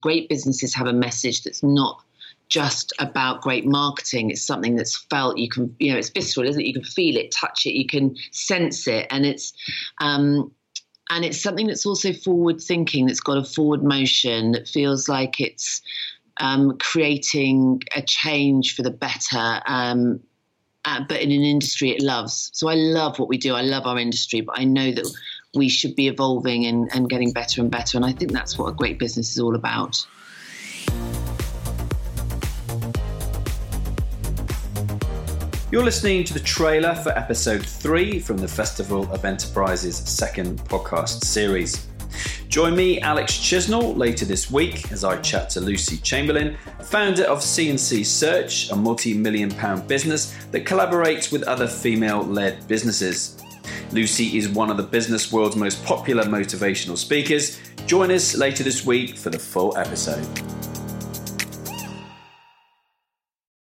great businesses have a message that's not just about great marketing. It's something that's felt. You can, you know, it's visceral, isn't it? You can feel it, touch it, you can sense it, and it's, um, and it's something that's also forward thinking. That's got a forward motion. That feels like it's um, creating a change for the better. Um, uh, but in an industry it loves. So I love what we do. I love our industry, but I know that we should be evolving and, and getting better and better. And I think that's what a great business is all about. You're listening to the trailer for episode three from the Festival of Enterprises second podcast series. Join me, Alex Chisnall, later this week as I chat to Lucy Chamberlain, founder of C&C Search, a multi million pound business that collaborates with other female led businesses. Lucy is one of the business world's most popular motivational speakers. Join us later this week for the full episode.